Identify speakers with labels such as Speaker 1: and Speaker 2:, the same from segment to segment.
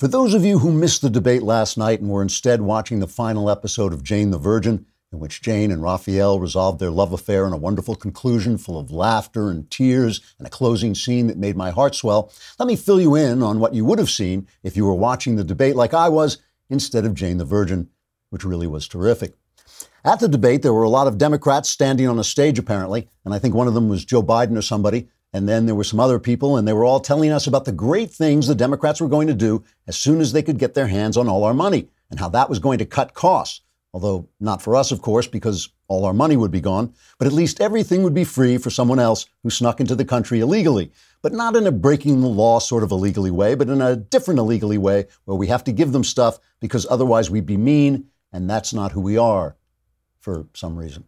Speaker 1: For those of you who missed the debate last night and were instead watching the final episode of Jane the Virgin, in which Jane and Rafael resolved their love affair in a wonderful conclusion full of laughter and tears and a closing scene that made my heart swell, let me fill you in on what you would have seen if you were watching the debate like I was instead of Jane the Virgin, which really was terrific. At the debate, there were a lot of Democrats standing on a stage, apparently, and I think one of them was Joe Biden or somebody. And then there were some other people, and they were all telling us about the great things the Democrats were going to do as soon as they could get their hands on all our money and how that was going to cut costs. Although not for us, of course, because all our money would be gone, but at least everything would be free for someone else who snuck into the country illegally. But not in a breaking the law sort of illegally way, but in a different illegally way where we have to give them stuff because otherwise we'd be mean, and that's not who we are for some reason.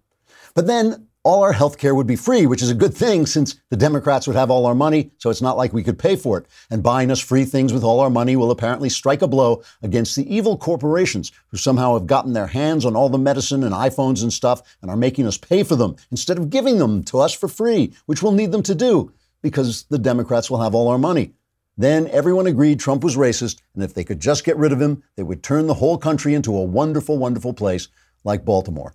Speaker 1: But then all our health care would be free, which is a good thing since the Democrats would have all our money, so it's not like we could pay for it. And buying us free things with all our money will apparently strike a blow against the evil corporations who somehow have gotten their hands on all the medicine and iPhones and stuff and are making us pay for them instead of giving them to us for free, which we'll need them to do because the Democrats will have all our money. Then everyone agreed Trump was racist, and if they could just get rid of him, they would turn the whole country into a wonderful, wonderful place like Baltimore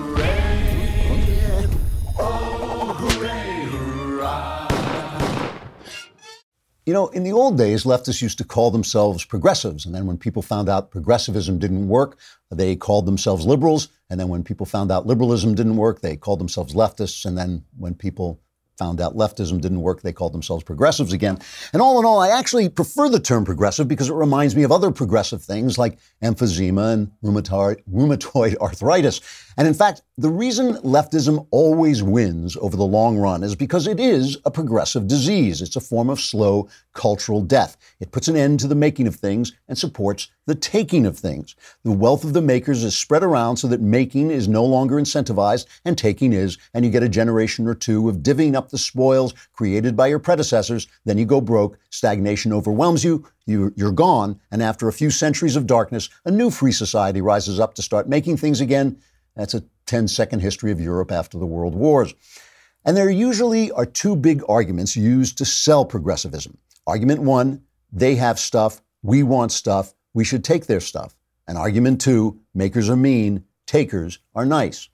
Speaker 1: You know, in the old days, leftists used to call themselves progressives. And then when people found out progressivism didn't work, they called themselves liberals. And then when people found out liberalism didn't work, they called themselves leftists. And then when people found out leftism didn't work, they called themselves progressives again. And all in all, I actually prefer the term progressive because it reminds me of other progressive things like emphysema and rheumatoid, arthritis. And in fact, the reason leftism always wins over the long run is because it is a progressive disease. It's a form of slow cultural death. It puts an end to the making of things and supports the taking of things. The wealth of the makers is spread around so that making is no longer incentivized and taking is, and you get a generation or two of divvying up the spoils created by your predecessors. Then you go broke, stagnation overwhelms you, you you're gone, and after a few centuries of darkness, a new free society rises up to start making things again that's a 10 second history of Europe after the world wars. And there usually are two big arguments used to sell progressivism. Argument one, they have stuff, we want stuff, we should take their stuff. And argument two, makers are mean, takers are nice.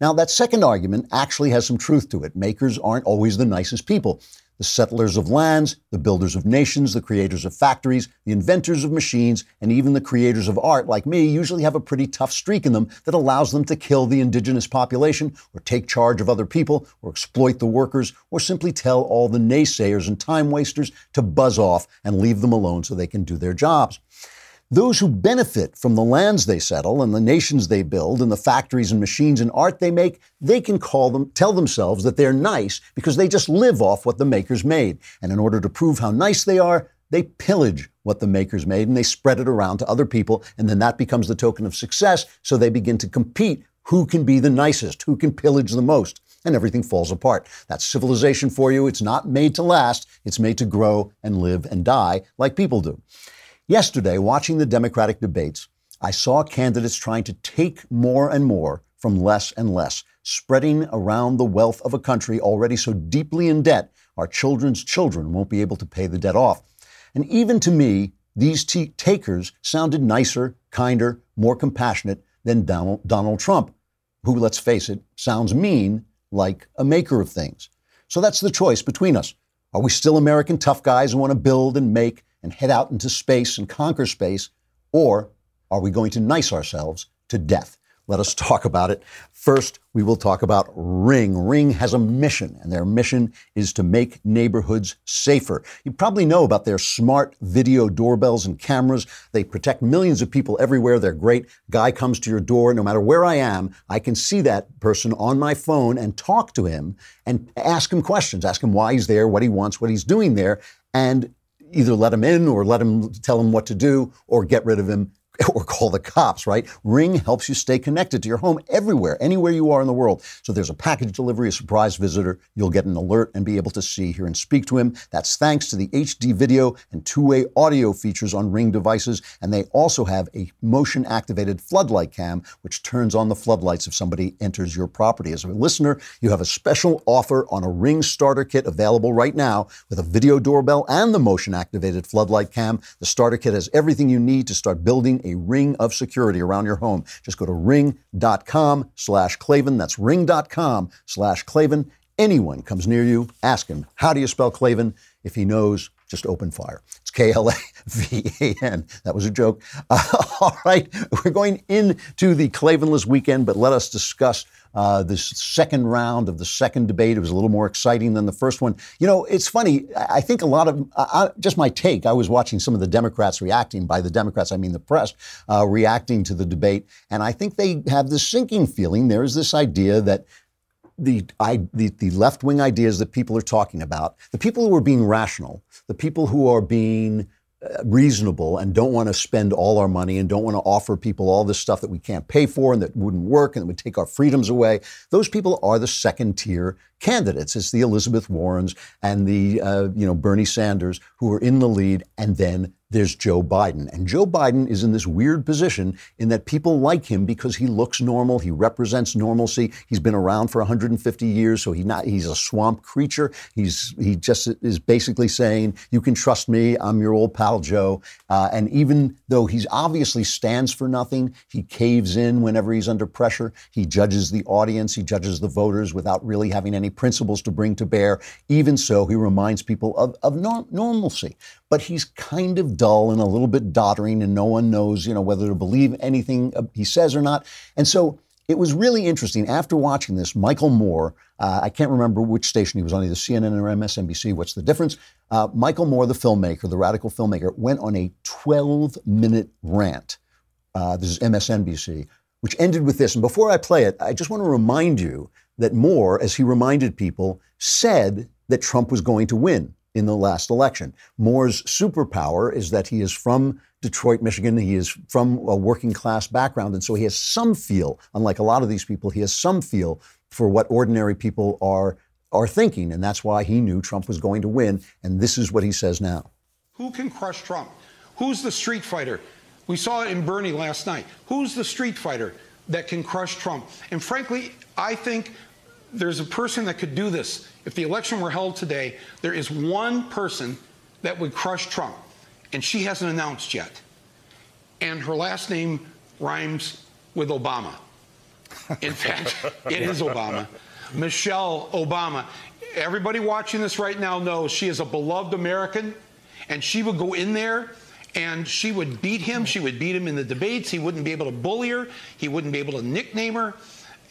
Speaker 1: Now, that second argument actually has some truth to it. Makers aren't always the nicest people the settlers of lands, the builders of nations, the creators of factories, the inventors of machines, and even the creators of art, like me, usually have a pretty tough streak in them that allows them to kill the indigenous population, or take charge of other people, or exploit the workers, or simply tell all the naysayers and time wasters to buzz off and leave them alone so they can do their jobs. Those who benefit from the lands they settle and the nations they build and the factories and machines and art they make, they can call them, tell themselves that they're nice because they just live off what the makers made. And in order to prove how nice they are, they pillage what the makers made and they spread it around to other people. And then that becomes the token of success. So they begin to compete who can be the nicest, who can pillage the most and everything falls apart. That's civilization for you. It's not made to last. It's made to grow and live and die like people do. Yesterday, watching the Democratic debates, I saw candidates trying to take more and more from less and less, spreading around the wealth of a country already so deeply in debt, our children's children won't be able to pay the debt off. And even to me, these t- takers sounded nicer, kinder, more compassionate than Donald, Donald Trump, who, let's face it, sounds mean like a maker of things. So that's the choice between us. Are we still American tough guys who want to build and make and head out into space and conquer space? Or are we going to nice ourselves to death? Let us talk about it. First, we will talk about Ring. Ring has a mission, and their mission is to make neighborhoods safer. You probably know about their smart video doorbells and cameras. They protect millions of people everywhere. They're great. Guy comes to your door, no matter where I am, I can see that person on my phone and talk to him and ask him questions, ask him why he's there, what he wants, what he's doing there, and either let him in or let him tell him what to do or get rid of him or call the cops, right? Ring helps you stay connected to your home everywhere, anywhere you are in the world. So there's a package delivery, a surprise visitor, you'll get an alert and be able to see, hear, and speak to him. That's thanks to the HD video and two way audio features on Ring devices. And they also have a motion activated floodlight cam, which turns on the floodlights if somebody enters your property. As a listener, you have a special offer on a Ring starter kit available right now with a video doorbell and the motion activated floodlight cam. The starter kit has everything you need to start building a ring of security around your home. Just go to ring.com slash Klavan. That's ring.com slash Klavan. Anyone comes near you, ask him, how do you spell Klavan? If he knows, just open fire. K L A V A N. That was a joke. Uh, all right, we're going into the Klavanless weekend, but let us discuss uh, this second round of the second debate. It was a little more exciting than the first one. You know, it's funny. I think a lot of, uh, just my take, I was watching some of the Democrats reacting, by the Democrats, I mean the press, uh, reacting to the debate. And I think they have this sinking feeling. There is this idea that the, I, the, the left wing ideas that people are talking about, the people who are being rational, the people who are being uh, reasonable and don't want to spend all our money and don't want to offer people all this stuff that we can't pay for and that wouldn't work and that would take our freedoms away. Those people are the second tier candidates. It's the Elizabeth Warrens and the uh, you know Bernie Sanders who are in the lead, and then there's Joe Biden. And Joe Biden is in this weird position in that people like him because he looks normal, he represents normalcy. He's been around for 150 years, so he not he's a swamp creature. He's he just is basically saying, "You can trust me. I'm your old pal Joe." Uh, and even though he's obviously stands for nothing, he caves in whenever he's under pressure. He judges the audience, he judges the voters without really having any principles to bring to bear. Even so, he reminds people of, of norm- normalcy. But he's kind of dull and a little bit doddering, and no one knows, you know, whether to believe anything uh, he says or not. And so it was really interesting. After watching this, Michael Moore, uh, I can't remember which station he was on, either CNN or MSNBC. What's the difference? Uh, Michael Moore, the filmmaker, the radical filmmaker, went on a 12 minute rant. Uh, this is MSNBC, which ended with this. And before I play it, I just want to remind you that Moore, as he reminded people, said that Trump was going to win in the last election. Moore's superpower is that he is from Detroit, Michigan. He is from a working class background. And so he has some feel, unlike a lot of these people, he has some feel for what ordinary people are, are thinking. And that's why he knew Trump was going to win. And this is what he says now.
Speaker 2: Who can crush Trump? Who's the street fighter? We saw it in Bernie last night. Who's the street fighter that can crush Trump? And frankly, I think there's a person that could do this. If the election were held today, there is one person that would crush Trump, and she hasn't announced yet. And her last name rhymes with Obama. In fact, it is Obama. Michelle Obama. Everybody watching this right now knows she is a beloved American, and she would go in there and she would beat him. She would beat him in the debates. He wouldn't be able to bully her. He wouldn't be able to nickname her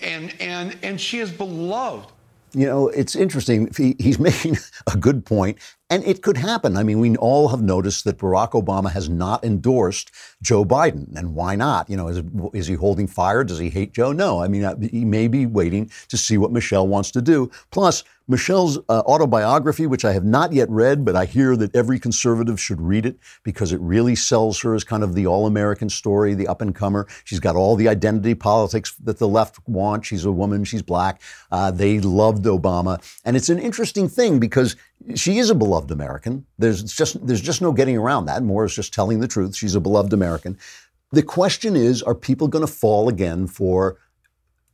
Speaker 2: and and and she is beloved.
Speaker 1: You know, it's interesting. He, he's making a good point, and it could happen. I mean, we all have noticed that Barack Obama has not endorsed Joe Biden, and why not? You know, is, is he holding fire? Does he hate Joe? No. I mean, uh, he may be waiting to see what Michelle wants to do. Plus, Michelle's uh, autobiography, which I have not yet read, but I hear that every conservative should read it because it really sells her as kind of the all American story, the up and comer. She's got all the identity politics that the left want. She's a woman, she's black. Uh, they loved Obama. And it's an interesting thing because she is a beloved American. There's just, there's just no getting around that. Moore is just telling the truth. She's a beloved American. The question is are people going to fall again for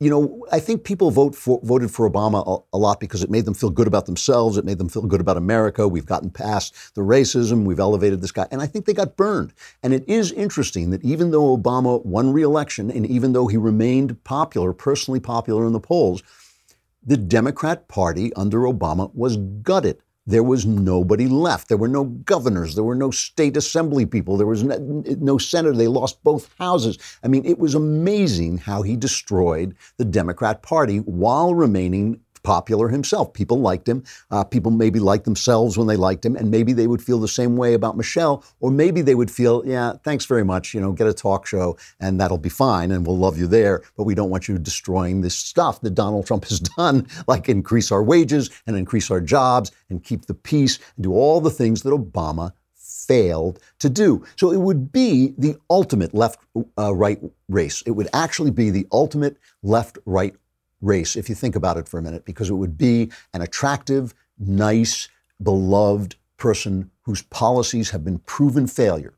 Speaker 1: you know, I think people vote for, voted for Obama a, a, lot because it made them feel good about themselves. It made them feel good about America. We've gotten past the racism. We've elevated this guy. And I think they got burned. And it is interesting that even though Obama won re-election and even though he remained popular, personally popular in the polls, the Democrat Party under Obama was gutted there was nobody left. There were no governors. There were no state assembly people. There was no, no senator. They lost both houses. I mean, it was amazing how he destroyed the Democrat Party while remaining popular himself. People liked him. Uh, people maybe liked themselves when they liked him, and maybe they would feel the same way about Michelle, or maybe they would feel, yeah, thanks very much. You know, get a talk show, and that'll be fine, and we'll love you there. But we don't want you destroying this stuff that Donald Trump has done, like increase our wages and increase our jobs and keep the peace and do all the things that Obama failed to do. So it would be the ultimate left uh, right race. It would actually be the ultimate left right race, if you think about it for a minute, because it would be an attractive, nice, beloved person whose policies have been proven failure.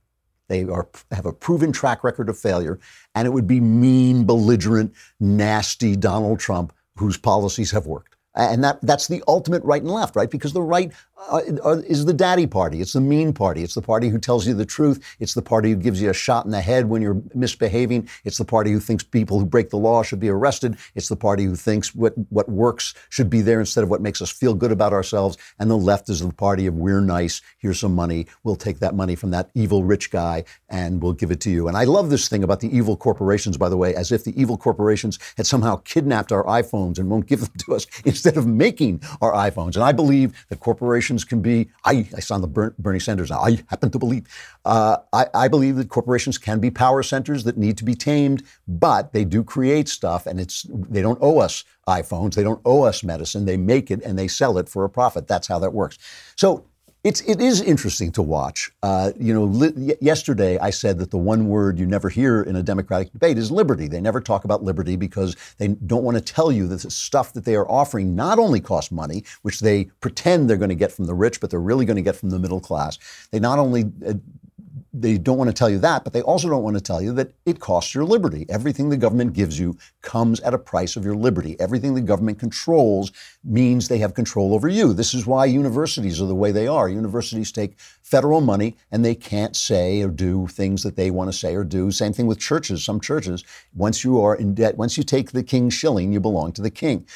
Speaker 1: They are, have a proven track record of failure, and it would be mean, belligerent, nasty Donald Trump whose policies have worked. And that, that's the ultimate right and left, right? Because the right uh, uh, is the daddy party. It's the mean party. It's the party who tells you the truth. It's the party who gives you a shot in the head when you're misbehaving. It's the party who thinks people who break the law should be arrested. It's the party who thinks what, what works should be there instead of what makes us feel good about ourselves. And the left is the party of we're nice. Here's some money. We'll take that money from that evil rich guy and we'll give it to you. And I love this thing about the evil corporations, by the way, as if the evil corporations had somehow kidnapped our iPhones and won't give them to us instead of making our iPhones. And I believe that corporations can be, I, I sound the Bernie Sanders now, I happen to believe, uh, I, I believe that corporations can be power centers that need to be tamed, but they do create stuff and it's, they don't owe us iPhones. They don't owe us medicine. They make it and they sell it for a profit. That's how that works. So it's it is interesting to watch. Uh, you know, li- yesterday I said that the one word you never hear in a Democratic debate is liberty. They never talk about liberty because they don't want to tell you that the stuff that they are offering not only costs money, which they pretend they're going to get from the rich, but they're really going to get from the middle class. They not only uh, they don't want to tell you that, but they also don't want to tell you that it costs your liberty. Everything the government gives you comes at a price of your liberty. Everything the government controls means they have control over you. This is why universities are the way they are. Universities take federal money and they can't say or do things that they want to say or do. Same thing with churches. Some churches, once you are in debt, once you take the king's shilling, you belong to the king.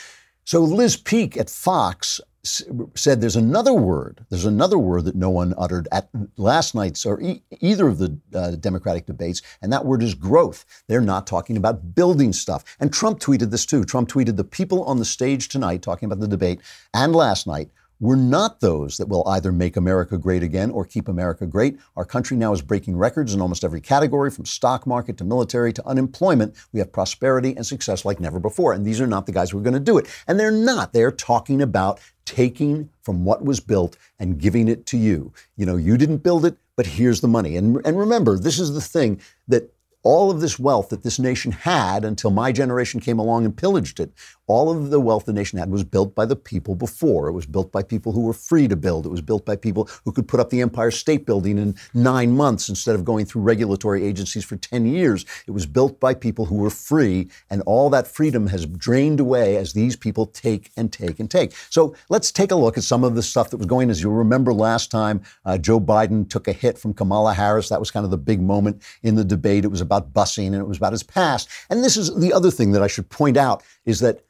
Speaker 1: So Liz Peek at Fox said there's another word, there's another word that no one uttered at last night's or e- either of the uh, Democratic debates, and that word is growth. They're not talking about building stuff. And Trump tweeted this too. Trump tweeted the people on the stage tonight talking about the debate and last night we're not those that will either make America great again or keep America great. Our country now is breaking records in almost every category, from stock market to military to unemployment. We have prosperity and success like never before. And these are not the guys who are going to do it. And they're not. They're talking about taking from what was built and giving it to you. You know, you didn't build it, but here's the money. And, and remember, this is the thing that all of this wealth that this nation had until my generation came along and pillaged it, all of the wealth the nation had was built by the people before. It was built by people who were free to build. It was built by people who could put up the Empire State Building in nine months instead of going through regulatory agencies for 10 years. It was built by people who were free, and all that freedom has drained away as these people take and take and take. So let's take a look at some of the stuff that was going. As you'll remember last time, uh, Joe Biden took a hit from Kamala Harris. That was kind of the big moment in the debate. It was about busing and it was about his past. And this is the other thing that I should point out is that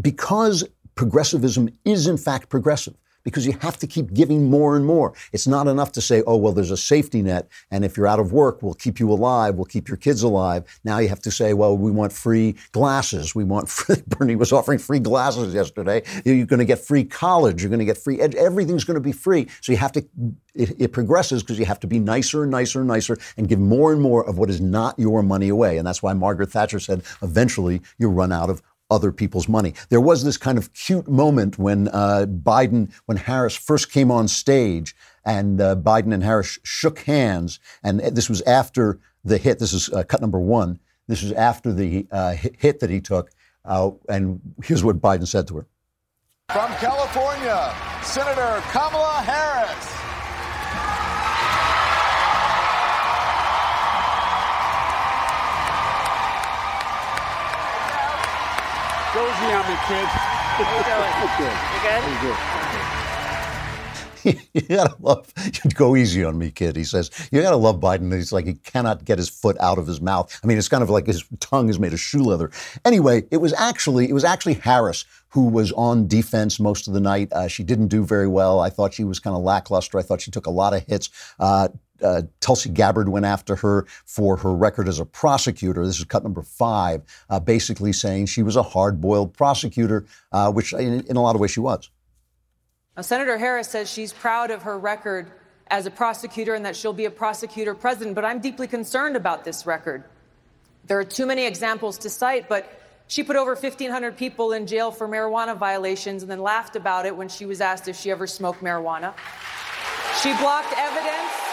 Speaker 1: because progressivism is in fact progressive, because you have to keep giving more and more. It's not enough to say, oh, well, there's a safety net, and if you're out of work, we'll keep you alive, we'll keep your kids alive. Now you have to say, well, we want free glasses. We want free, Bernie was offering free glasses yesterday. You're going to get free college. You're going to get free, ed- everything's going to be free. So you have to, it, it progresses because you have to be nicer and nicer and nicer and give more and more of what is not your money away. And that's why Margaret Thatcher said, eventually you run out of other people's money. There was this kind of cute moment when uh, Biden, when Harris first came on stage, and uh, Biden and Harris shook hands, and this was after the hit. This is uh, cut number one. This is after the uh, hit that he took, uh, and here's what Biden said to her.
Speaker 3: From California, Senator Kamala Harris.
Speaker 4: Go easy on me, kid.
Speaker 5: How you doing? You good?
Speaker 1: You good? you gotta love go easy on me, kid. He says you gotta love Biden. He's like he cannot get his foot out of his mouth. I mean, it's kind of like his tongue is made of shoe leather. Anyway, it was actually it was actually Harris who was on defense most of the night. Uh, she didn't do very well. I thought she was kind of lackluster. I thought she took a lot of hits. Uh, uh, Tulsi Gabbard went after her for her record as a prosecutor. This is cut number five, uh, basically saying she was a hard boiled prosecutor, uh, which in, in, a lot of ways she was.
Speaker 6: Now, Senator Harris says she's proud of her record as a prosecutor and that she'll be a prosecutor president, but I'm deeply concerned about this record. There are too many examples to cite, but she put over 1,500 people in jail for marijuana violations and then laughed about it when she was asked if she ever smoked marijuana. She blocked evidence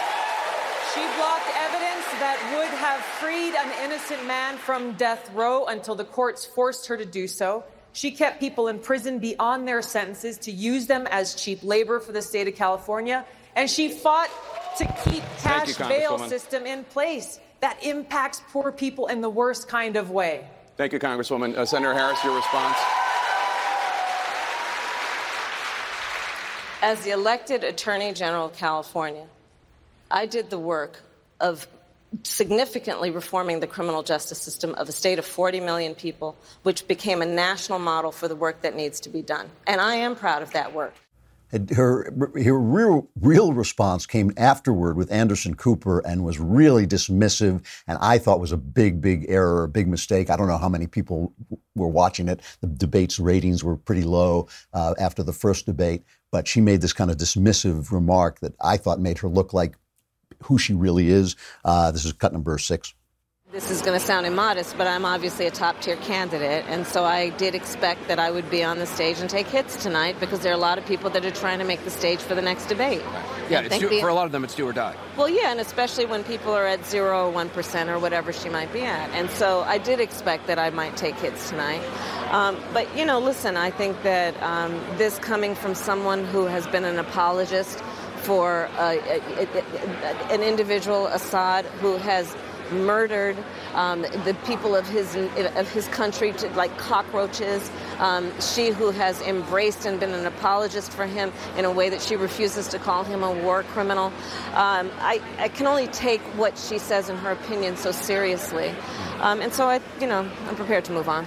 Speaker 6: She blocked evidence that would have freed an innocent man from death row until the courts forced her to do so. She kept people in prison beyond their sentences to use them as cheap labor for the state of California. And she fought to keep cash
Speaker 4: you,
Speaker 6: bail system in place that impacts poor people in the worst kind of way.
Speaker 4: Thank you, Congresswoman. Uh, Senator Harris, your response?
Speaker 7: As the elected Attorney General of California, I did the work of significantly reforming the criminal justice system of a state of 40 million people, which became a national model for the work that needs to be done. And I am proud of that work.
Speaker 1: Her, her real, real response came afterward with Anderson Cooper and was really dismissive, and I thought was a big, big error, a big mistake. I don't know how many people were watching it. The debate's ratings were pretty low uh, after the first debate, but she made this kind of dismissive remark that I thought made her look like who she really is. Uh, this is cut number six.
Speaker 7: This is going to sound immodest, but I'm obviously a top tier candidate. And so I did expect that I would be on the stage and take hits tonight because there are a lot of people that are trying to make the stage for the next debate.
Speaker 4: Yeah, it's do,
Speaker 7: the-
Speaker 4: for a lot of them, it's do or die.
Speaker 7: Well, yeah, and especially when people are at zero or one percent or whatever she might be at. And so I did expect that I might take hits tonight. Um, but you know, listen, I think that um, this coming from someone who has been an apologist for uh, an individual, Assad, who has murdered um, the people of his of his country to, like cockroaches. Um, she who has embraced and been an apologist for him in a way that she refuses to call him a war criminal. Um, I, I can only take what she says in her opinion so seriously, um, and so I, you know, I'm prepared to move on.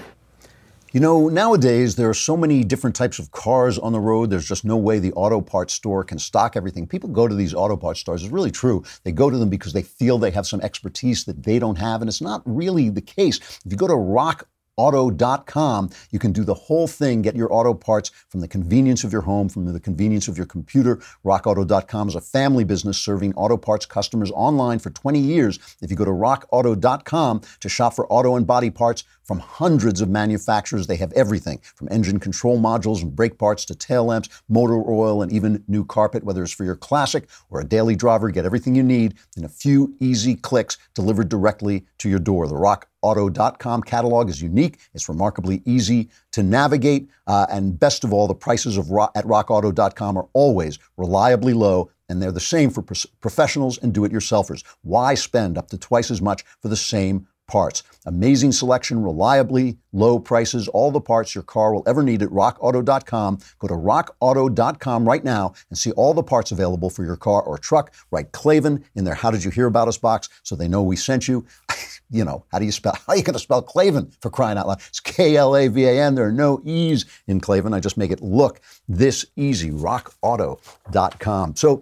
Speaker 1: You know, nowadays there are so many different types of cars on the road. There's just no way the auto parts store can stock everything. People go to these auto parts stores. It's really true. They go to them because they feel they have some expertise that they don't have, and it's not really the case. If you go to rockauto.com, you can do the whole thing, get your auto parts from the convenience of your home, from the convenience of your computer. RockAuto.com is a family business serving auto parts customers online for 20 years. If you go to rockauto.com to shop for auto and body parts from hundreds of manufacturers, they have everything from engine control modules and brake parts to tail lamps, motor oil, and even new carpet. Whether it's for your classic or a daily driver, get everything you need in a few easy clicks delivered directly to your door. The RockAuto.com catalog is unique. It's remarkably easy to navigate. Uh, and best of all, the prices of at RockAuto.com are always reliably low. And they're the same for pros- professionals and do it yourselfers. Why spend up to twice as much for the same parts. Amazing selection, reliably low prices, all the parts your car will ever need at rockauto.com. Go to rockauto.com right now and see all the parts available for your car or truck. Write Klavan in their How Did You Hear About Us box so they know we sent you. you know, how do you spell, how are you going to spell Klavan for crying out loud? It's K L A V A N. There are no E's in Klavan. I just make it look this easy. Rockauto.com. So,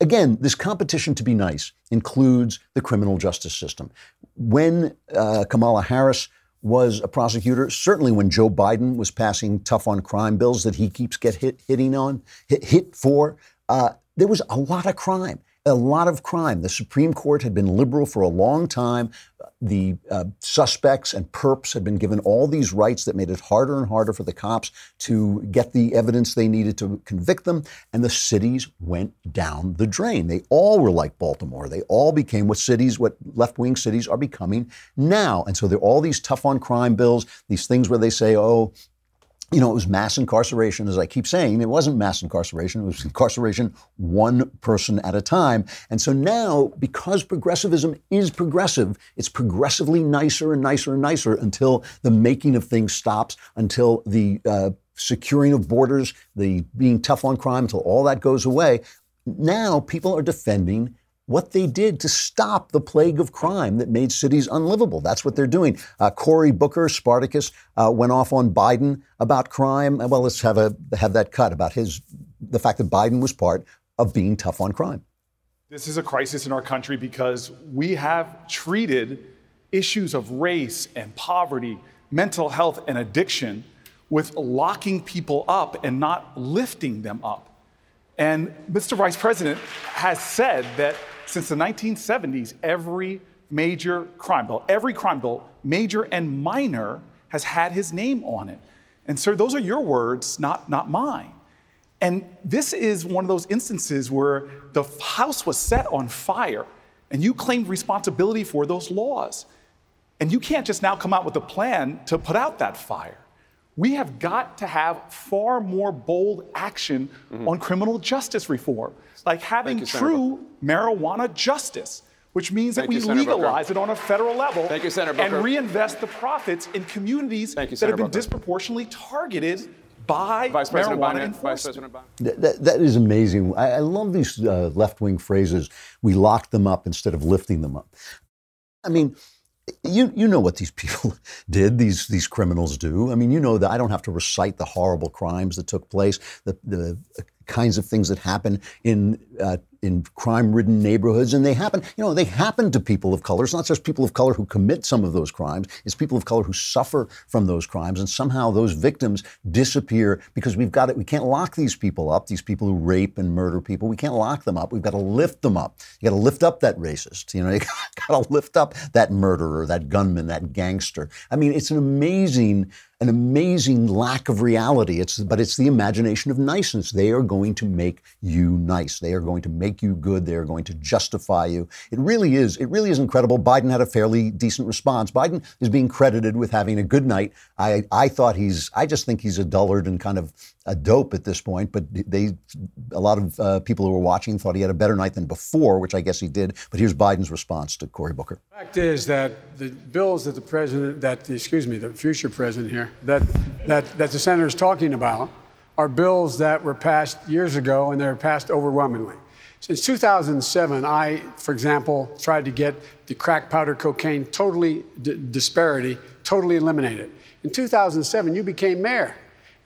Speaker 1: again, this competition to be nice includes the criminal justice system. When uh, Kamala Harris was a prosecutor, certainly when Joe Biden was passing tough on crime bills that he keeps get hit hitting on hit, hit for, uh, there was a lot of crime. A lot of crime. The Supreme Court had been liberal for a long time. The uh, suspects and perps had been given all these rights that made it harder and harder for the cops to get the evidence they needed to convict them. And the cities went down the drain. They all were like Baltimore. They all became what cities, what left wing cities are becoming now. And so there are all these tough on crime bills, these things where they say, oh, you know, it was mass incarceration, as I keep saying. It wasn't mass incarceration, it was incarceration one person at a time. And so now, because progressivism is progressive, it's progressively nicer and nicer and nicer until the making of things stops, until the uh, securing of borders, the being tough on crime, until all that goes away. Now people are defending what they did to stop the plague of crime that made cities unlivable. That's what they're doing. Uh, Cory Booker, Spartacus, uh, went off on Biden about crime. Well, let's have a have that cut about his the fact that Biden was part of being tough on crime.
Speaker 8: This is a crisis in our country because we have treated issues of race and poverty, mental health and addiction with locking people up and not lifting them up. And Mr. Vice President has said that since the 1970s, every major crime bill, every crime bill, major and minor, has had his name on it. And, sir, those are your words, not, not mine. And this is one of those instances where the house was set on fire and you claimed responsibility for those laws. And you can't just now come out with a plan to put out that fire. We have got to have far more bold action mm-hmm. on criminal justice reform, like having you, true marijuana justice, which means Thank that we you, legalize Booker. it on a federal level
Speaker 4: Thank you,
Speaker 8: and reinvest the profits in communities you, that have been Booker. disproportionately targeted by Vice President marijuana Biden, Vice President
Speaker 1: Biden. That, that is amazing. I, I love these uh, left wing phrases. We lock them up instead of lifting them up. I mean, you you know what these people did these these criminals do i mean you know that i don't have to recite the horrible crimes that took place the the kinds of things that happen in uh, in crime-ridden neighborhoods, and they happen, you know, they happen to people of color. It's not just people of color who commit some of those crimes; it's people of color who suffer from those crimes, and somehow those victims disappear because we've got it. We can't lock these people up. These people who rape and murder people, we can't lock them up. We've got to lift them up. You got to lift up that racist. You know, you got to lift up that murderer, that gunman, that gangster. I mean, it's an amazing an amazing lack of reality. It's, but it's the imagination of niceness. They are going to make you nice. They are going to make you good. They are going to justify you. It really is. It really is incredible. Biden had a fairly decent response. Biden is being credited with having a good night. I, I thought he's. I just think he's a dullard and kind of a dope at this point. But they, a lot of uh, people who were watching thought he had a better night than before, which I guess he did. But here's Biden's response to Cory Booker.
Speaker 9: The fact is that the bills that the president, that excuse me, the future president here that, that, that the senator is talking about are bills that were passed years ago and they're passed overwhelmingly. Since 2007, I, for example, tried to get the crack powder cocaine totally d- disparity totally eliminated. In 2007, you became mayor.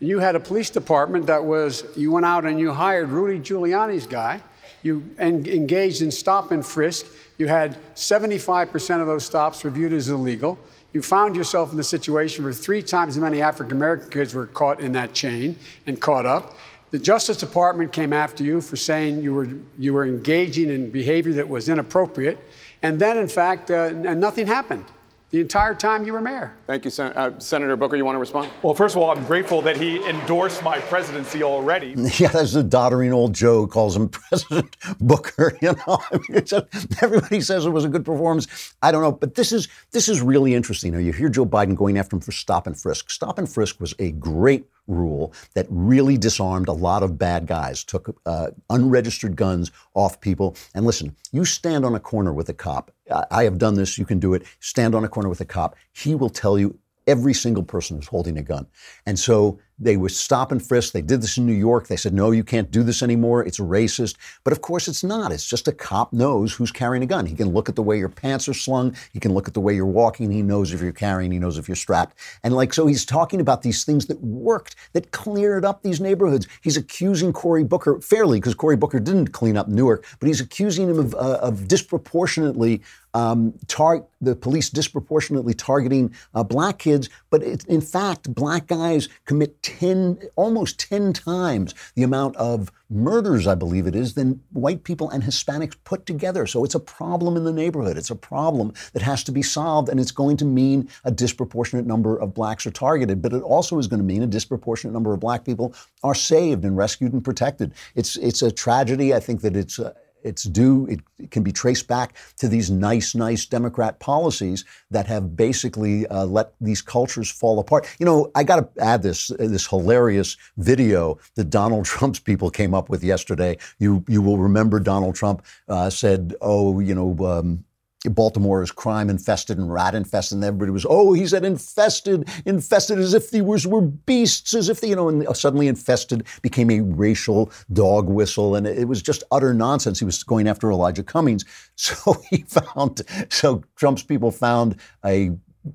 Speaker 9: And you had a police department that was, you went out and you hired Rudy Giuliani's guy. You en- engaged in stop and frisk. You had 75% of those stops reviewed as illegal you found yourself in a situation where three times as many African American kids were caught in that chain and caught up. The Justice Department came after you for saying you were, you were engaging in behavior that was inappropriate. And then, in fact, uh, nothing happened the entire time you were mayor.
Speaker 4: Thank you, Sen- uh, Senator Booker. You want to respond?
Speaker 8: Well, first of all, I'm grateful that he endorsed my presidency already.
Speaker 1: Yeah, that's a doddering old Joe calls him President Booker. You know, I mean, just, everybody says it was a good performance. I don't know, but this is this is really interesting. You hear Joe Biden going after him for stop and frisk. Stop and frisk was a great rule that really disarmed a lot of bad guys, took uh, unregistered guns off people. And listen, you stand on a corner with a cop. I have done this. You can do it. Stand on a corner with a cop. He will tell you every single person who's holding a gun. And so they would stop and frisk. They did this in New York. They said, no, you can't do this anymore. It's racist. But of course, it's not. It's just a cop knows who's carrying a gun. He can look at the way your pants are slung. He can look at the way you're walking. He knows if you're carrying. He knows if you're strapped. And like, so he's talking about these things that worked, that cleared up these neighborhoods. He's accusing Cory Booker fairly, because Cory Booker didn't clean up Newark, but he's accusing him of, uh, of disproportionately um, tar- the police disproportionately targeting uh, black kids, but it, in fact, black guys commit 10, almost 10 times the amount of murders, I believe it is, than white people and Hispanics put together. So it's a problem in the neighborhood. It's a problem that has to be solved, and it's going to mean a disproportionate number of blacks are targeted, but it also is going to mean a disproportionate number of black people are saved and rescued and protected. It's, it's a tragedy. I think that it's, uh, it's due, it, can be traced back to these nice, nice Democrat policies that have basically uh, let these cultures fall apart. You know, I got to add this this hilarious video that Donald Trump's people came up with yesterday. You you will remember Donald Trump uh, said, "Oh, you know." Um, Baltimore is crime infested and rat infested, and everybody was, oh, he said infested, infested, as if the words were beasts, as if they, you know, and suddenly infested became a racial dog whistle, and it was just utter nonsense. He was going after Elijah Cummings. So he found, so Trump's people found a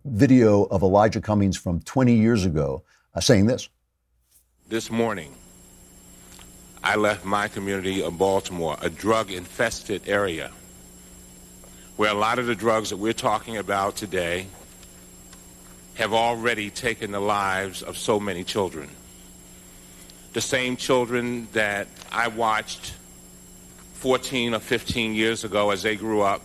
Speaker 1: video of Elijah Cummings from 20 years ago uh, saying this.
Speaker 10: This morning, I left my community of Baltimore, a drug infested area where a lot of the drugs that we're talking about today have already taken the lives of so many children. The same children that I watched 14 or 15 years ago as they grew up,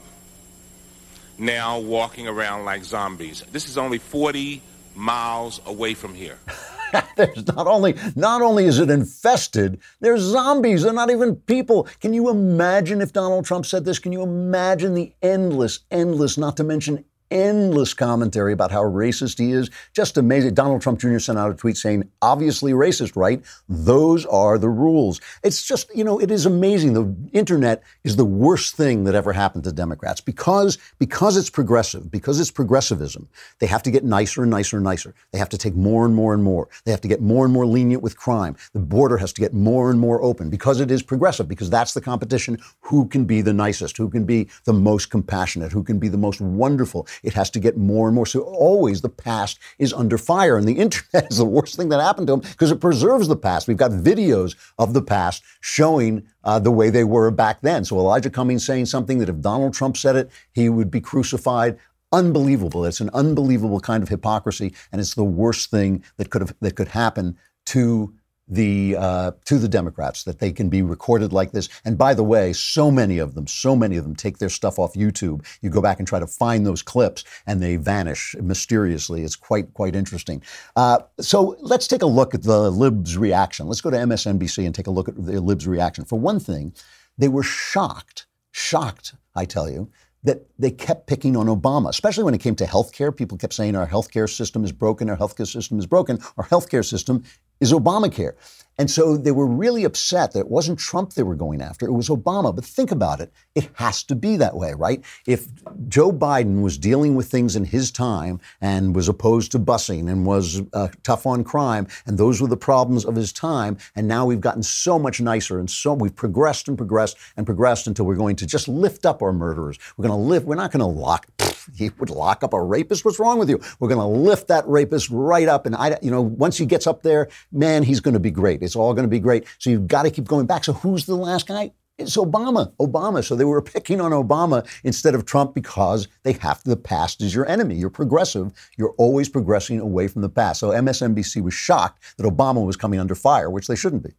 Speaker 10: now walking around like zombies. This is only 40 miles away from here.
Speaker 1: there's not only not only is it infested, there's zombies. They're not even people. Can you imagine if Donald Trump said this? Can you imagine the endless, endless, not to mention endless commentary about how racist he is. Just amazing. Donald Trump Jr. sent out a tweet saying, obviously racist, right? Those are the rules. It's just, you know, it is amazing. The internet is the worst thing that ever happened to Democrats because, because it's progressive, because it's progressivism. They have to get nicer and nicer and nicer. They have to take more and more and more. They have to get more and more lenient with crime. The border has to get more and more open because it is progressive, because that's the competition. Who can be the nicest? Who can be the most compassionate? Who can be the most wonderful? It has to get more and more. So always the past is under fire. And the internet is the worst thing that happened to them because it preserves the past. We've got videos of the past showing uh, the way they were back then. So Elijah Cummings saying something that if Donald Trump said it, he would be crucified unbelievable. It's an unbelievable kind of hypocrisy, and it's the worst thing that could have that could happen to the uh, to the Democrats that they can be recorded like this. And by the way, so many of them, so many of them take their stuff off YouTube. You go back and try to find those clips, and they vanish mysteriously. It's quite quite interesting. Uh, so let's take a look at the libs' reaction. Let's go to MSNBC and take a look at the libs' reaction. For one thing, they were shocked, shocked. I tell you that they kept picking on Obama, especially when it came to health care. People kept saying our healthcare system is broken, our healthcare system is broken, our healthcare system is Obamacare. And so they were really upset that it wasn't Trump they were going after, it was Obama. But think about it. It has to be that way, right? If Joe Biden was dealing with things in his time and was opposed to busing and was uh, tough on crime, and those were the problems of his time, and now we've gotten so much nicer and so we've progressed and progressed and progressed until we're going to just lift up our murderers. We're going to live, we're not going to lock he would lock up a rapist. What's wrong with you? We're going to lift that rapist right up. And I, you know, once he gets up there, man, he's going to be great. All going to be great. So you've got to keep going back. So who's the last guy? It's Obama. Obama. So they were picking on Obama instead of Trump because they have to, the past is your enemy. You're progressive. You're always progressing away from the past. So MSNBC was shocked that Obama was coming under fire, which they shouldn't be.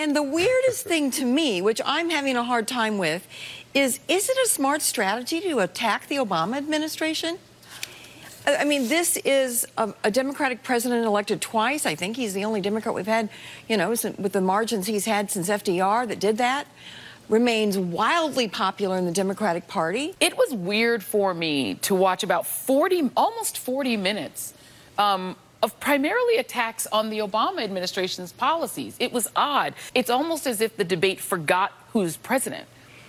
Speaker 11: And the weirdest thing to me, which I'm having a hard time with, is is it a smart strategy to attack the Obama administration? I mean, this is a, a, Democratic president elected twice. I think he's the only Democrat we've had, you know, with the margins he's had since FDR that did that. Remains wildly popular in the Democratic Party.
Speaker 12: It was weird for me to watch about 40, almost 40 minutes um, of primarily attacks on the Obama administration's policies. It was odd. It's almost as if the debate forgot who's president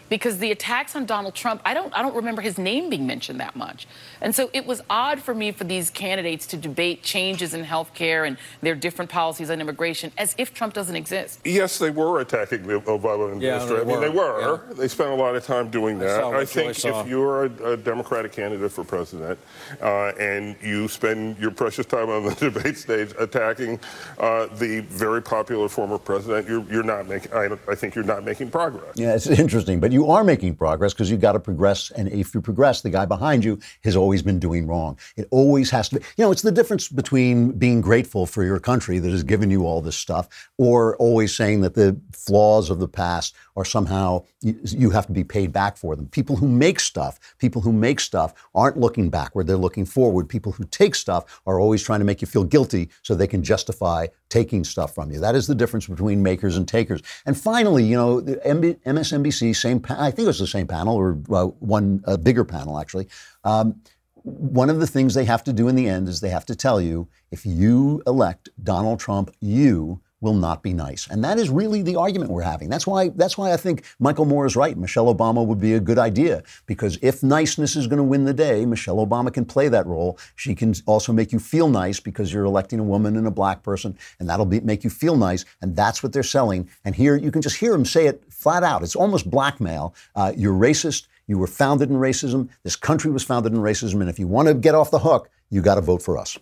Speaker 12: because the attacks on Donald Trump, I don't, I don't remember his name being mentioned that much. And so it was odd for me for these candidates to debate changes in health care and their different policies on immigration as if Trump doesn't exist.
Speaker 13: Yes, they were attacking the Obama administration. Yeah, I mean, they were. Yeah. They spent a lot of time doing that. I, I think I if you're a, a, Democratic candidate for president uh, and you spend your precious time on the debate stage attacking uh, the very popular former president, you're, you're not making. I, I think you're not making progress.
Speaker 1: Yeah, it's interesting, but you you are making progress because you've got to progress. And if you progress, the guy behind you has always been doing wrong. It always has to be, you know, it's the difference between being grateful for your country that has given you all this stuff or always saying that the flaws of the past are somehow, you, have to be paid back for them. People who make stuff, people who make stuff aren't looking backward, they're looking forward. People who take stuff are always trying to make you feel guilty so they can justify taking stuff from you. That is the difference between makers and takers. And finally, you know, MSNBC, same, I think it was the same panel or uh, one bigger panel actually. Um, one of the things they have to do in the end is they have to tell you if you elect Donald Trump, you will not be nice. And that is really the argument we're having. That's why that's why I think Michael Moore is right. Michelle Obama would be a good idea because if niceness is going to win the day, Michelle Obama can play that role. She can also make you feel nice because you're electing a woman and a black person and that'll be, make you feel nice and that's what they're selling. And here you can just hear them say it flat out. It's almost blackmail. Uh, you're racist. You were founded in racism. This country was founded in racism and if you want to get off the hook, you got to vote for us.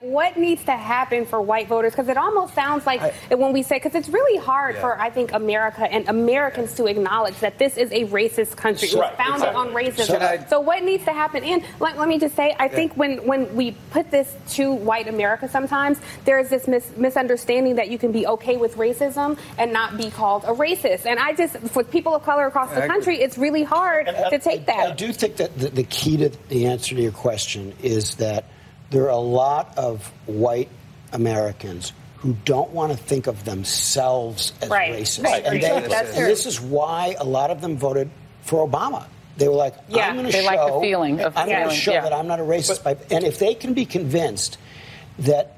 Speaker 14: What needs to happen for white voters? Because it almost sounds like I, when we say, because it's really hard yeah. for, I think, America and Americans to acknowledge that this is a racist country. It was founded exactly. on racism. So, I, so, what needs to happen? And let, let me just say, I yeah. think when, when we put this to white America sometimes, there is this mis- misunderstanding that you can be okay with racism and not be called a racist. And I just, for people of color across the country, it's really hard and to take that.
Speaker 15: I do think that the, the key to the answer to your question is that there are a lot of white Americans who don't want to think of themselves as
Speaker 14: Right.
Speaker 15: racist.
Speaker 14: Right.
Speaker 15: And, they-
Speaker 14: That's
Speaker 15: and this is why a lot of them voted for Obama. They were like,
Speaker 12: Yeah,
Speaker 15: I'm going to show,
Speaker 12: like the feeling of
Speaker 15: I'm going to show
Speaker 12: yeah.
Speaker 15: that I'm not a racist. by, and if they can be convinced that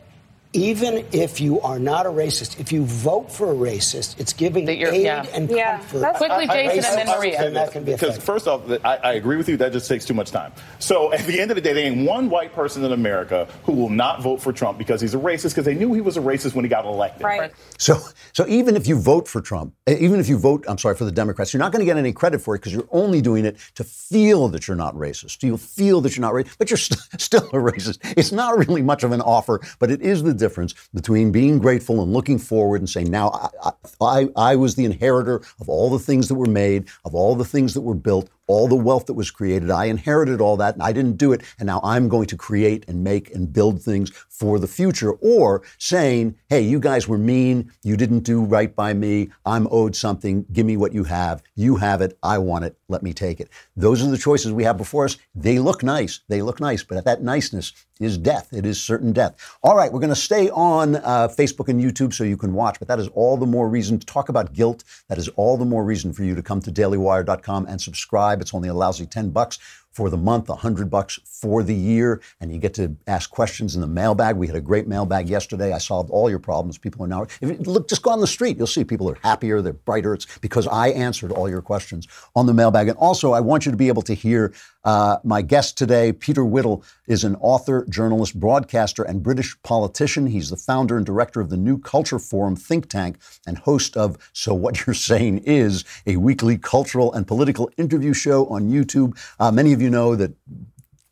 Speaker 15: even if you are not a racist, if you vote for a racist, it's giving aid
Speaker 12: yeah.
Speaker 15: and
Speaker 14: Yeah.
Speaker 15: comfort.
Speaker 14: That's-
Speaker 12: Quickly,
Speaker 15: to
Speaker 12: Jason, and then Maria.
Speaker 15: And that can be
Speaker 16: because
Speaker 15: effective.
Speaker 16: first off, I, I agree with you. That just takes too much time. So at the end of the day, there ain't one white person in America who will not vote for Trump because he's a racist because they knew he was a racist when he got elected.
Speaker 14: Right.
Speaker 1: So, so even if you vote for Trump, eh, even if you vote, I'm sorry, for the Democrats, you're not going to get any credit for it because you're only doing it to feel that you're not racist. You'll feel that you're not racist, but you're st- still a racist. It's not really much of an offer, but it is the difference between being grateful and looking forward and saying, now I, I, I was the inheritor of all the things that were made, of all the things that were built, all the wealth that was created. I inherited all that and I didn't do it. And now I'm going to create and make and build things for the future. Or saying, hey, you guys were mean. You didn't do right by me. I'm owed something. Give me what you have. You have it. I want it. Let me take it. Those are the choices we have before us. They look nice. They look nice. But that niceness is death. It is certain death. All right, we're going to stay on uh, Facebook and YouTube so you can watch, but that is all the more reason to talk about guilt. That is all the more reason for you to come to dailywire.com and subscribe. It's only a lousy 10 bucks for the month, 100 bucks for the year, and you get to ask questions in the mailbag. We had a great mailbag yesterday. I solved all your problems. People are now, if look, just go on the street. You'll see people are happier, they're brighter. It's because I answered all your questions on the mailbag. And also, I want you to be able to hear uh, my guest today. Peter Whittle is an author, journalist, broadcaster, and British politician. He's the founder and director of the New Culture Forum think tank and host of So What You're Saying Is, a weekly cultural and political interview show on YouTube. Uh, many of you know that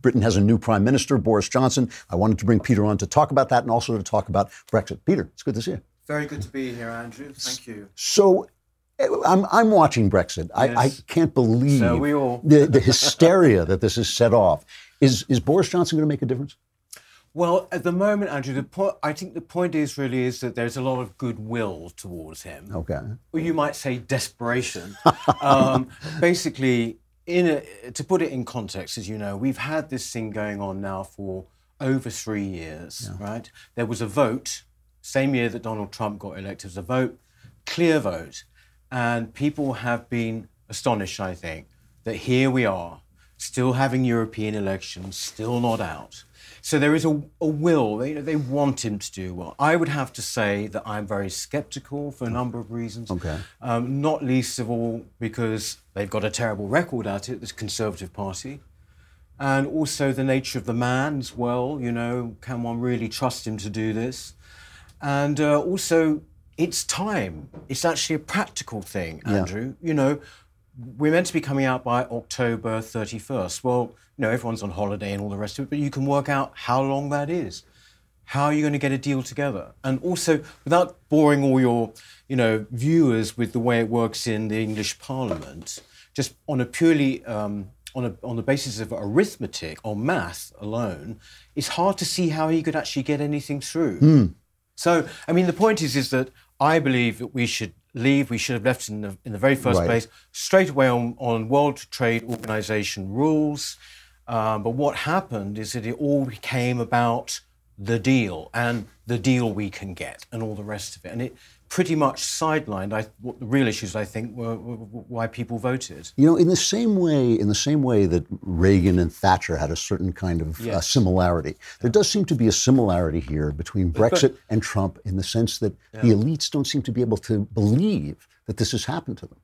Speaker 1: Britain has a new prime minister, Boris Johnson. I wanted to bring Peter on to talk about that and also to talk about Brexit. Peter, it's good to see you.
Speaker 17: Very good to be here, Andrew. Thank you.
Speaker 1: So I'm, I'm watching Brexit. I, I can't believe
Speaker 17: So
Speaker 1: the, the hysteria that this has set off. Is, is Boris Johnson going to make a difference?
Speaker 17: Well, at the moment, Andrew, the point I think the point is really is that there's a lot of goodwill towards him.
Speaker 1: Okay.
Speaker 17: Or you might say desperation. um, basically, in a, to put it in context, as you know, we've had this thing going on now for over three years, right? There was a vote, same year that Donald Trump got elected, was a vote, clear vote, and people have been astonished, I think, that here we are, still having European elections, still not out. So there is a, a will. They, they want him to do well. I would have to say that I'm very skeptical for a number of reasons.
Speaker 1: Okay.
Speaker 17: Um, not least of all because they've got a terrible record at it, this Conservative Party. And also the nature of the man as well. You know, can one really trust him to do this? And uh, also, it's time. It's actually a practical thing,
Speaker 1: Yeah.
Speaker 17: Andrew. You know, we're meant to be coming out by October 31st. Well, you know, everyone's on holiday and all the rest of it, but you can work out how long that is. How are you going to get a deal together? And also, without boring all your, you know, viewers with the way it works in the English Parliament, just on a purely um, on a on the basis of arithmetic or math alone, it's hard to see how he could actually get anything through.
Speaker 1: Hmm.
Speaker 17: So, I mean, the point is, is that I believe that we should leave. We should have left in the in the very first
Speaker 1: Right.
Speaker 17: place straight away on, on World Trade Organization rules. Um, but what happened is that it all became about the deal and the deal we can get and all the rest of it, and it pretty much sidelined I, what the real issues I think were, were, were why people voted.
Speaker 1: You know, in the same way, in the same way that Reagan and Thatcher had a certain kind of uh,
Speaker 17: Yes.
Speaker 1: similarity, there does seem to be a similarity here between
Speaker 17: But-
Speaker 1: Brexit and Trump in the sense that the elites don't seem to be able to believe that this has happened to them.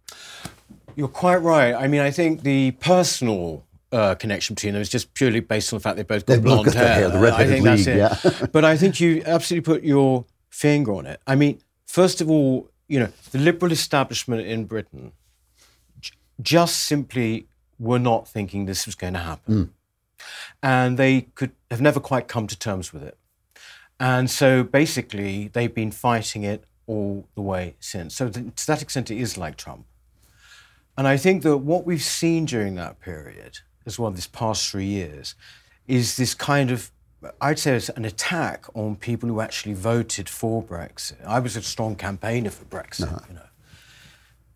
Speaker 17: You're quite right. I mean, I think the personal uh, connection between them is just purely based on the fact they both got
Speaker 1: both
Speaker 17: blonde
Speaker 1: got the
Speaker 17: hair.
Speaker 1: hair, the
Speaker 17: I think that's
Speaker 1: league,
Speaker 17: it.
Speaker 1: yeah.
Speaker 17: but I think you absolutely put your finger on it. I mean, first of all, you know, the liberal establishment in Britain j- just simply were not thinking this was going to happen. Hmm. And they could have never quite come to terms with it. And so basically, they've been fighting it all the way since. So th- to that extent, it is like Trump. And I think that what we've seen during that period, as well, this past three years, is this kind of, I'd say it's an attack on people who actually voted for Brexit. I was a strong campaigner for Brexit, you know.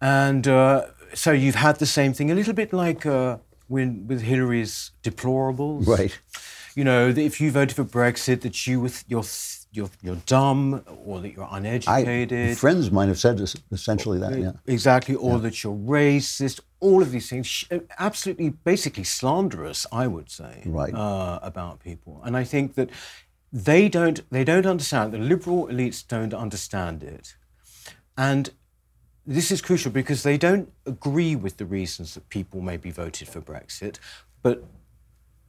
Speaker 17: And uh, so you've had the same thing, a little bit like uh, when, with Hillary's deplorables.
Speaker 1: Right.
Speaker 17: You know, that if you voted for Brexit, that you with you're you're, you're dumb or that you're uneducated.
Speaker 1: I, friends might have said essentially that, yeah.
Speaker 17: Exactly, or yeah. that you're racist. All of these things, absolutely, basically slanderous, I would say,
Speaker 1: right.
Speaker 17: uh, about people. And I think that they don't they don't understand. The liberal elites don't understand it, and this is crucial because they don't agree with the reasons that people maybe voted for Brexit, but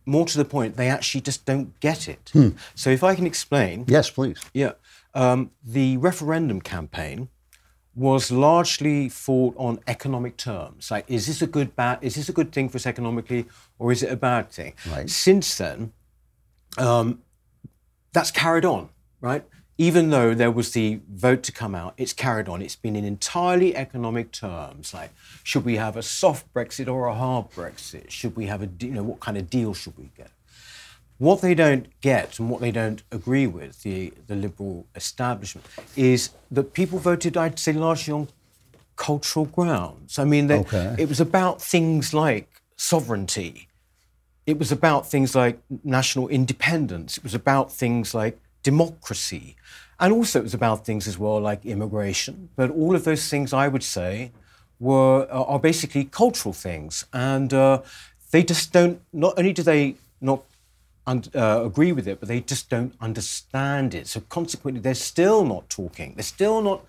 Speaker 17: more to the point, they actually just don't get it.
Speaker 1: Hmm.
Speaker 17: So, if I can explain.
Speaker 1: Yes, please.
Speaker 17: Yeah. Um, the referendum campaign was largely fought on economic terms. Like, is this a good bad? Is this a good thing for us economically, or is it a bad thing?
Speaker 1: Right.
Speaker 17: Since then, um, that's carried on, right? Even though there was the vote to come out, it's carried on. It's been in entirely economic terms, like should we have a soft Brexit or a hard Brexit? Should we have a, you know, what kind of deal should we get? What they don't get and what they don't agree with, the, the liberal establishment, is that people voted, I'd say, largely on cultural grounds. I mean, they,
Speaker 1: okay.
Speaker 17: it was about things like sovereignty. It was about things like national independence. It was about things like democracy. And also, it was about things as well like immigration. But all of those things, I would say, were are basically cultural things, and uh, they just don't. Not only do they not un- uh, agree with it, but they just don't understand it. So consequently, they're still not talking. They're still not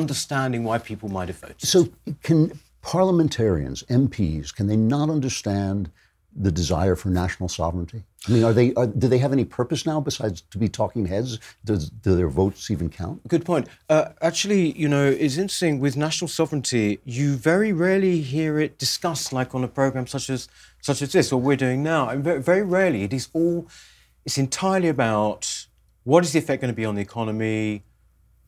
Speaker 17: understanding why people might have voted.
Speaker 1: So can parliamentarians, MPs, can they not understand? The desire for national sovereignty? I mean, are they are, do they have any purpose now besides to be talking heads? Does, do their votes even count?
Speaker 17: Good point. Uh, actually, you know, it's interesting with national sovereignty. You very rarely hear it discussed, like on a program such as such as this, or we're doing now. And very, very rarely, it is all. It's entirely about what is the effect going to be on the economy,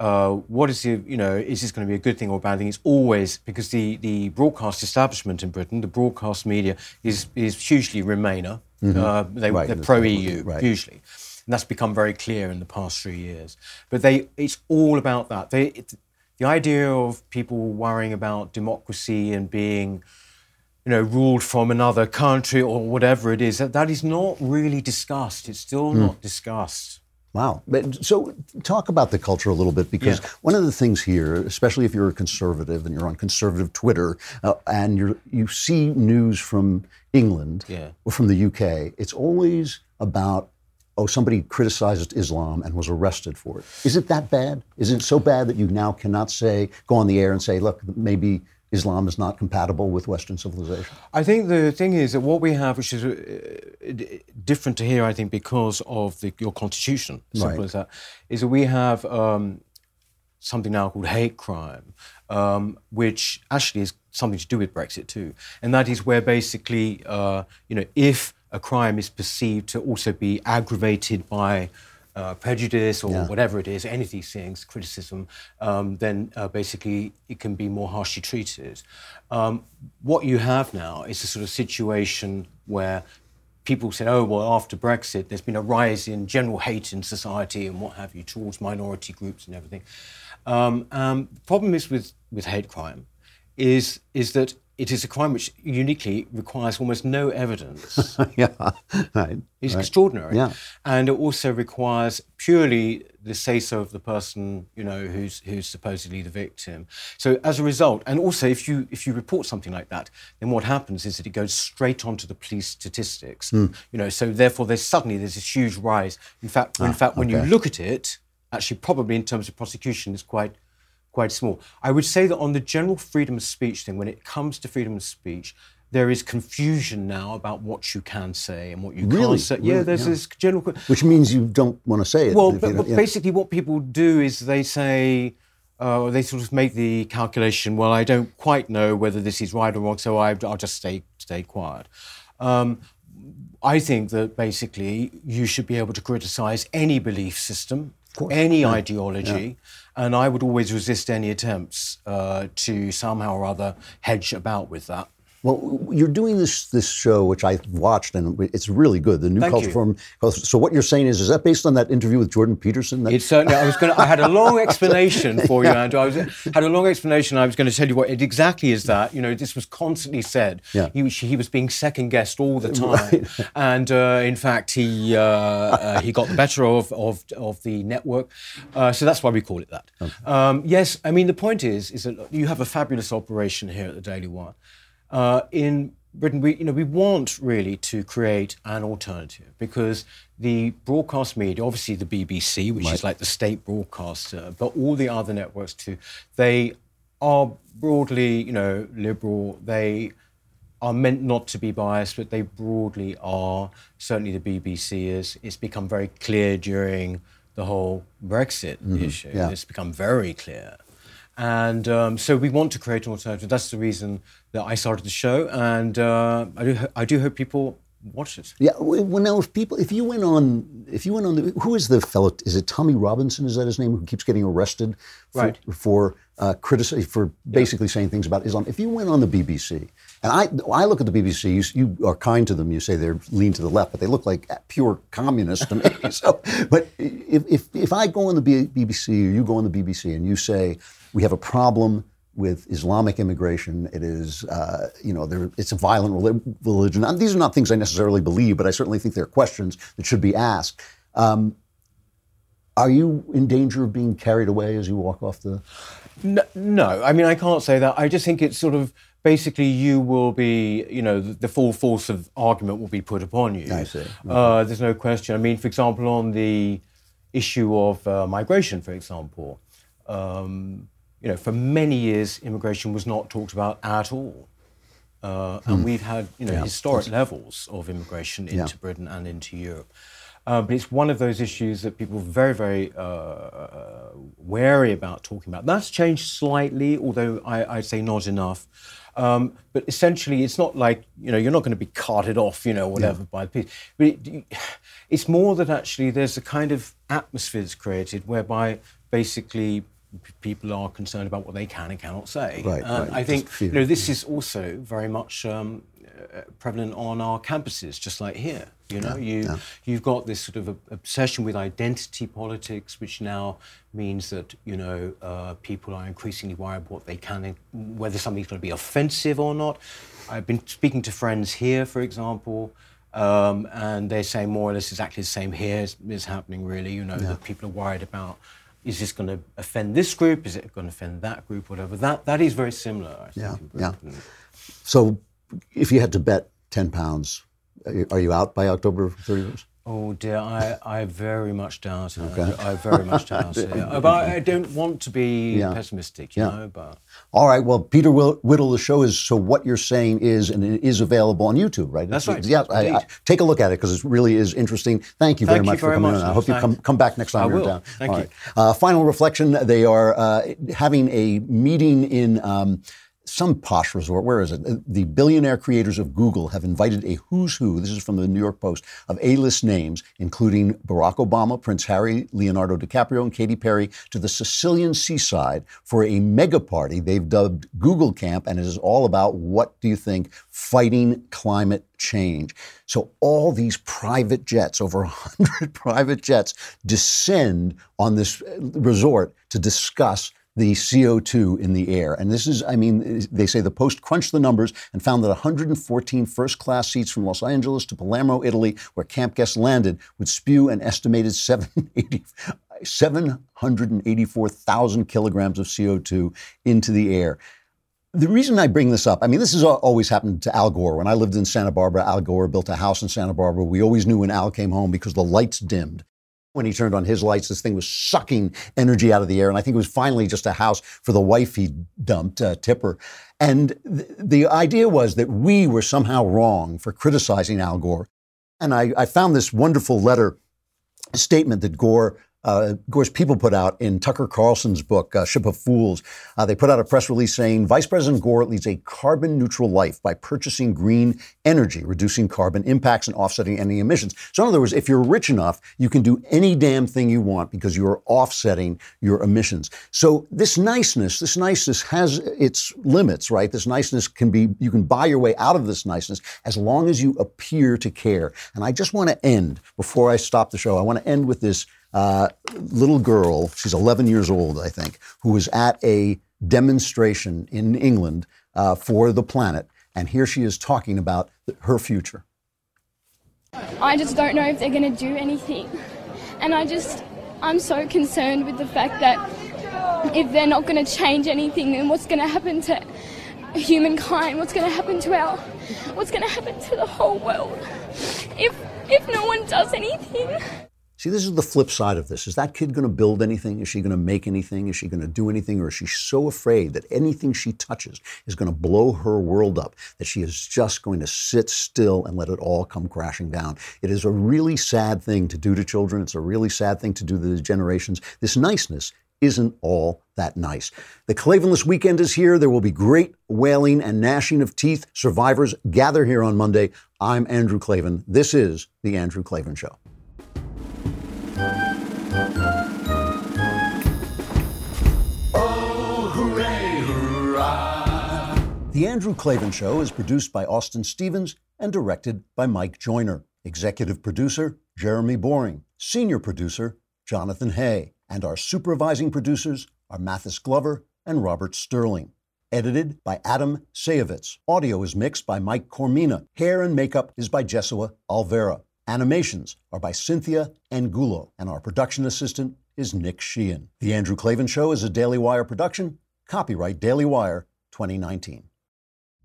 Speaker 17: uh, what is the, you know, is this going to be a good thing or a bad thing? It's always because the, the broadcast establishment in Britain, the broadcast media, is, is hugely Remainer. Mm-hmm. Uh, they,
Speaker 1: right.
Speaker 17: They're pro EU,
Speaker 1: right.
Speaker 17: usually. And that's become very clear in the past three years. But they, it's all about that. They, it, the idea of people worrying about democracy and being, you know, ruled from another country or whatever it is, that, that is not really discussed. It's still
Speaker 1: Mm.
Speaker 17: not discussed.
Speaker 1: Wow. But, so talk about the culture a little bit because
Speaker 17: Yeah.
Speaker 1: one of the things here, especially if you're a conservative and you're on conservative Twitter uh, and you you see news from England
Speaker 17: Yeah.
Speaker 1: or from the UK, it's always about oh somebody criticized Islam and was arrested for it. Is it that bad? Is it so bad that you now cannot say go on the air and say look maybe Islam is not compatible with Western civilization?
Speaker 17: I think the thing is that what we have, which is uh, different to here, I think, because of the, your constitution, simple
Speaker 1: Right.
Speaker 17: as that, is that we have um, something now called hate crime, um, which actually is something to do with Brexit too, and that is where basically, uh, you know, if a crime is perceived to also be aggravated by uh, prejudice or
Speaker 1: Yeah.
Speaker 17: whatever it is, any of these things, criticism, um, then uh, basically it can be more harshly treated. Um, what you have now is a sort of situation where people say, oh, well, after Brexit, there's been a rise in general hate in society and what have you towards minority groups and everything. Um, um, the problem is with, with hate crime is, is that it is a crime which uniquely requires almost no evidence.
Speaker 1: yeah, right.
Speaker 17: It's
Speaker 1: right.
Speaker 17: extraordinary.
Speaker 1: Yeah.
Speaker 17: And it also requires purely the say so of the person, you know, who's who's supposedly the victim. So as a result, and also if you if you report something like that, then what happens is that it goes straight onto the police statistics.
Speaker 1: Hmm.
Speaker 17: You know, so therefore there's suddenly there's this huge rise. In fact, in
Speaker 1: Ah,
Speaker 17: fact, when you look at it, actually probably in terms of prosecution it's quite quite small. I would say that on the general freedom of speech thing, when it comes to freedom of speech, there is confusion now about what you can say and what you
Speaker 1: Really?
Speaker 17: can't say. yeah, there's
Speaker 1: Yeah.
Speaker 17: this general.
Speaker 1: Which means you don't want to say it.
Speaker 17: Well, but, but
Speaker 1: yeah.
Speaker 17: basically, what people do is they say, uh, they sort of make the calculation. Well, I don't quite know whether this is right or wrong, so I, I'll just stay stay quiet. Um, I think that basically you should be able to criticise any belief system, any
Speaker 1: Yeah.
Speaker 17: ideology, and I would always resist any attempts uh, to somehow or other hedge about with that.
Speaker 1: Well, you're doing this this show, which I watched, and it's really good. The new
Speaker 17: Thank
Speaker 1: culture
Speaker 17: you.
Speaker 1: forum. So, what you're saying is, is that based on that interview with Jordan Peterson? That-
Speaker 17: It's certainly. I was going. I had a long explanation for you, Andrew. I was, had a long explanation. I was going to tell you what it exactly is that. You know, this was constantly said.
Speaker 1: Yeah.
Speaker 17: He was he was being second guessed all the time, and uh, in fact, he uh, uh, he got the better of of, of the network. Uh, so that's why we call it that. Um, yes, I mean the point is is that you have a fabulous operation here at the Daily Wire. Uh, in Britain, we, you know, we want really to create an alternative because the broadcast media, obviously the BBC, which
Speaker 1: Right.
Speaker 17: is like the state broadcaster, but all the other networks too, they are broadly, you know, liberal. They are meant not to be biased, but they broadly are. Certainly the BBC is. It's become very clear during the whole Brexit
Speaker 1: Mhm,
Speaker 17: issue.
Speaker 1: yeah.
Speaker 17: It's become very clear. And um, so we want to create an alternative. That's the reason that I started the show, and uh, I do I do hope people watch it.
Speaker 1: Yeah. Well, now, if people, if you went on, if you went on, the, who is the fellow? Is it Tommy Robinson? Is that his name? Who keeps getting arrested for,
Speaker 17: Right.
Speaker 1: for uh, critici- for basically saying things about Islam? If you went on the BBC, and I, I look at the BBC, you, you are kind to them. You say they're lean to the left, but they look like pure communists to me. so, but if, if if I go on the B- BBC or you go on the BBC and you say we have a problem with Islamic immigration. It is, uh, you know, there, it's a violent religion. And these are not things I necessarily believe, but I certainly think they're questions that should be asked. Um, are you in danger of being carried away as you walk off the?
Speaker 17: No, no, I mean I can't say that. I just think it's sort of basically you will be, you know, the, the full force of argument will be put upon you.
Speaker 1: I see.
Speaker 17: Uh, there's no question. I mean, for example, on the issue of uh, migration, for example, um, you know, for many years immigration was not talked about at all. Uh, and
Speaker 1: Hmm.
Speaker 17: we've had, you know,
Speaker 1: Yeah.
Speaker 17: historic levels of immigration into
Speaker 1: Yeah.
Speaker 17: Britain and into Europe. Uh, but it's one of those issues that people are very, very uh, wary about talking about. That's changed slightly, although I, I'd say not enough. Um, but essentially, it's not like you know you're not going to be carted off, you know, whatever by the police. But it, it's more that actually there's a kind of atmosphere that's created whereby basically people are concerned about what they can and cannot say.
Speaker 1: Right,
Speaker 17: And
Speaker 1: right,
Speaker 17: I think you know this is also very much um, uh, prevalent on our campuses, just like here. You know,
Speaker 1: Yeah,
Speaker 17: you
Speaker 1: yeah.
Speaker 17: you've got this sort of a- obsession with identity politics, which now means that you know uh, people are increasingly worried about what they can, whether something's going to be offensive or not. I've been speaking to friends here, for example. Um, and they're saying more or less exactly the same here is, is happening really you know
Speaker 1: Yeah.
Speaker 17: that people are worried about is this going to offend this group is it going to offend that group whatever that that is very similar I think,
Speaker 1: Yeah, yeah. So, if you had to bet ten pounds, are you- are you out by October 31st?
Speaker 17: Oh dear, I, I very much doubt it.
Speaker 1: Okay.
Speaker 17: I very much doubt it. Uh, But I don't want to be
Speaker 1: Yeah.
Speaker 17: pessimistic, you
Speaker 1: Yeah.
Speaker 17: know. But
Speaker 1: All right. Well, Peter Whittle, the show is so. What you're saying is, and it is available on YouTube, right?
Speaker 17: That's right,
Speaker 1: Yeah. I, I, take a look at it because it really is interesting. Thank you
Speaker 17: Thank
Speaker 1: very
Speaker 17: you
Speaker 1: much for coming
Speaker 17: much,
Speaker 1: on. I hope you come come back next time
Speaker 17: I
Speaker 1: you're
Speaker 17: will.
Speaker 1: town.
Speaker 17: Thank
Speaker 1: All
Speaker 17: you.
Speaker 1: right. Uh, final reflection: They are uh, having a meeting in. Um, some posh resort. Where is it? Uh, The billionaire creators of Google have invited a who's who, this is from the New York Post, of A list names, including Barack Obama, Prince Harry, Leonardo DiCaprio, and Katy Perry, to the Sicilian seaside for a mega party they've dubbed Google Camp. And it is all about what do you think? Fighting climate change. So all these private jets, over 100 private jets, descend on this uh, resort to discuss the CO2 in the air. And this is, I mean, they say the Post crunched the numbers and found that 114 first class seats from Los Angeles to Palermo, Italy, where camp guests landed, would spew an estimated 780 784,000 kilograms of CO2 into the air. The reason I bring this up, I mean, this has always happened to Al Gore. When I lived in Santa Barbara, Al Gore built a house in Santa Barbara. We always knew when Al came home because the lights dimmed. When he turned on his lights, this thing was sucking energy out of the air. And I think it was finally just a house for the wife he dumped, uh, Tipper. And th- the idea was that we were somehow wrong for criticizing Al Gore. And I, I found this wonderful letter statement that Gore uh, of course, people put out in Tucker Carlson's book, uh, Ship of Fools, uh, they put out a press release saying Vice President Gore leads a carbon neutral life by purchasing green energy, reducing carbon impacts and offsetting any emissions. So, in other words, if you're rich enough, you can do any damn thing you want because you're offsetting your emissions. So, this niceness, this niceness has its limits, right? This niceness can be, you can buy your way out of this niceness as long as you appear to care. And I just want to end, before I stop the show, I want to end with this uh, little girl, she's 11 years old, I think, who was at a demonstration in England uh, for the planet. And here she is talking about her future.
Speaker 18: I just don't know if they're going to do anything. And I just, I'm so concerned with the fact that if they're not going to change anything, then what's going to happen to humankind? What's going to happen to our, what's going to happen to the whole world if, if no one does anything?
Speaker 1: See, this is the flip side of this. Is that kid going to build anything? Is she going to make anything? Is she going to do anything? Or is she so afraid that anything she touches is going to blow her world up that she is just going to sit still and let it all come crashing down? It is a really sad thing to do to children. It's a really sad thing to do to the generations. This niceness isn't all that nice. The Klavanless weekend is here. There will be great wailing and gnashing of teeth. Survivors gather here on Monday. I'm Andrew Klavan. This is The Andrew Klavan Show. The Andrew Klavan Show is produced by Austin Stevens and directed by Mike Joyner. Executive producer, Jeremy Boring. Senior producer, Jonathan Hay. And our supervising producers are Mathis Glover and Robert Sterling. Edited by Adam Sayevitz. Audio is mixed by Mike Coromina. Hair and makeup is by Jesua Alvera. Animations are by Cynthia Angulo. And our production assistant is Nick Sheehan. The Andrew Klavan Show is a Daily Wire production. Copyright Daily Wire 2019.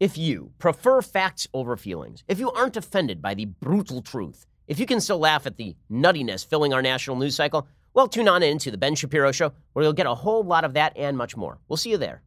Speaker 19: If you prefer facts over feelings, if you aren't offended by the brutal truth, if you can still laugh at the nuttiness filling our national news cycle, well, tune on in to The Ben Shapiro Show, where you'll get a whole lot of that and much more. We'll see you there.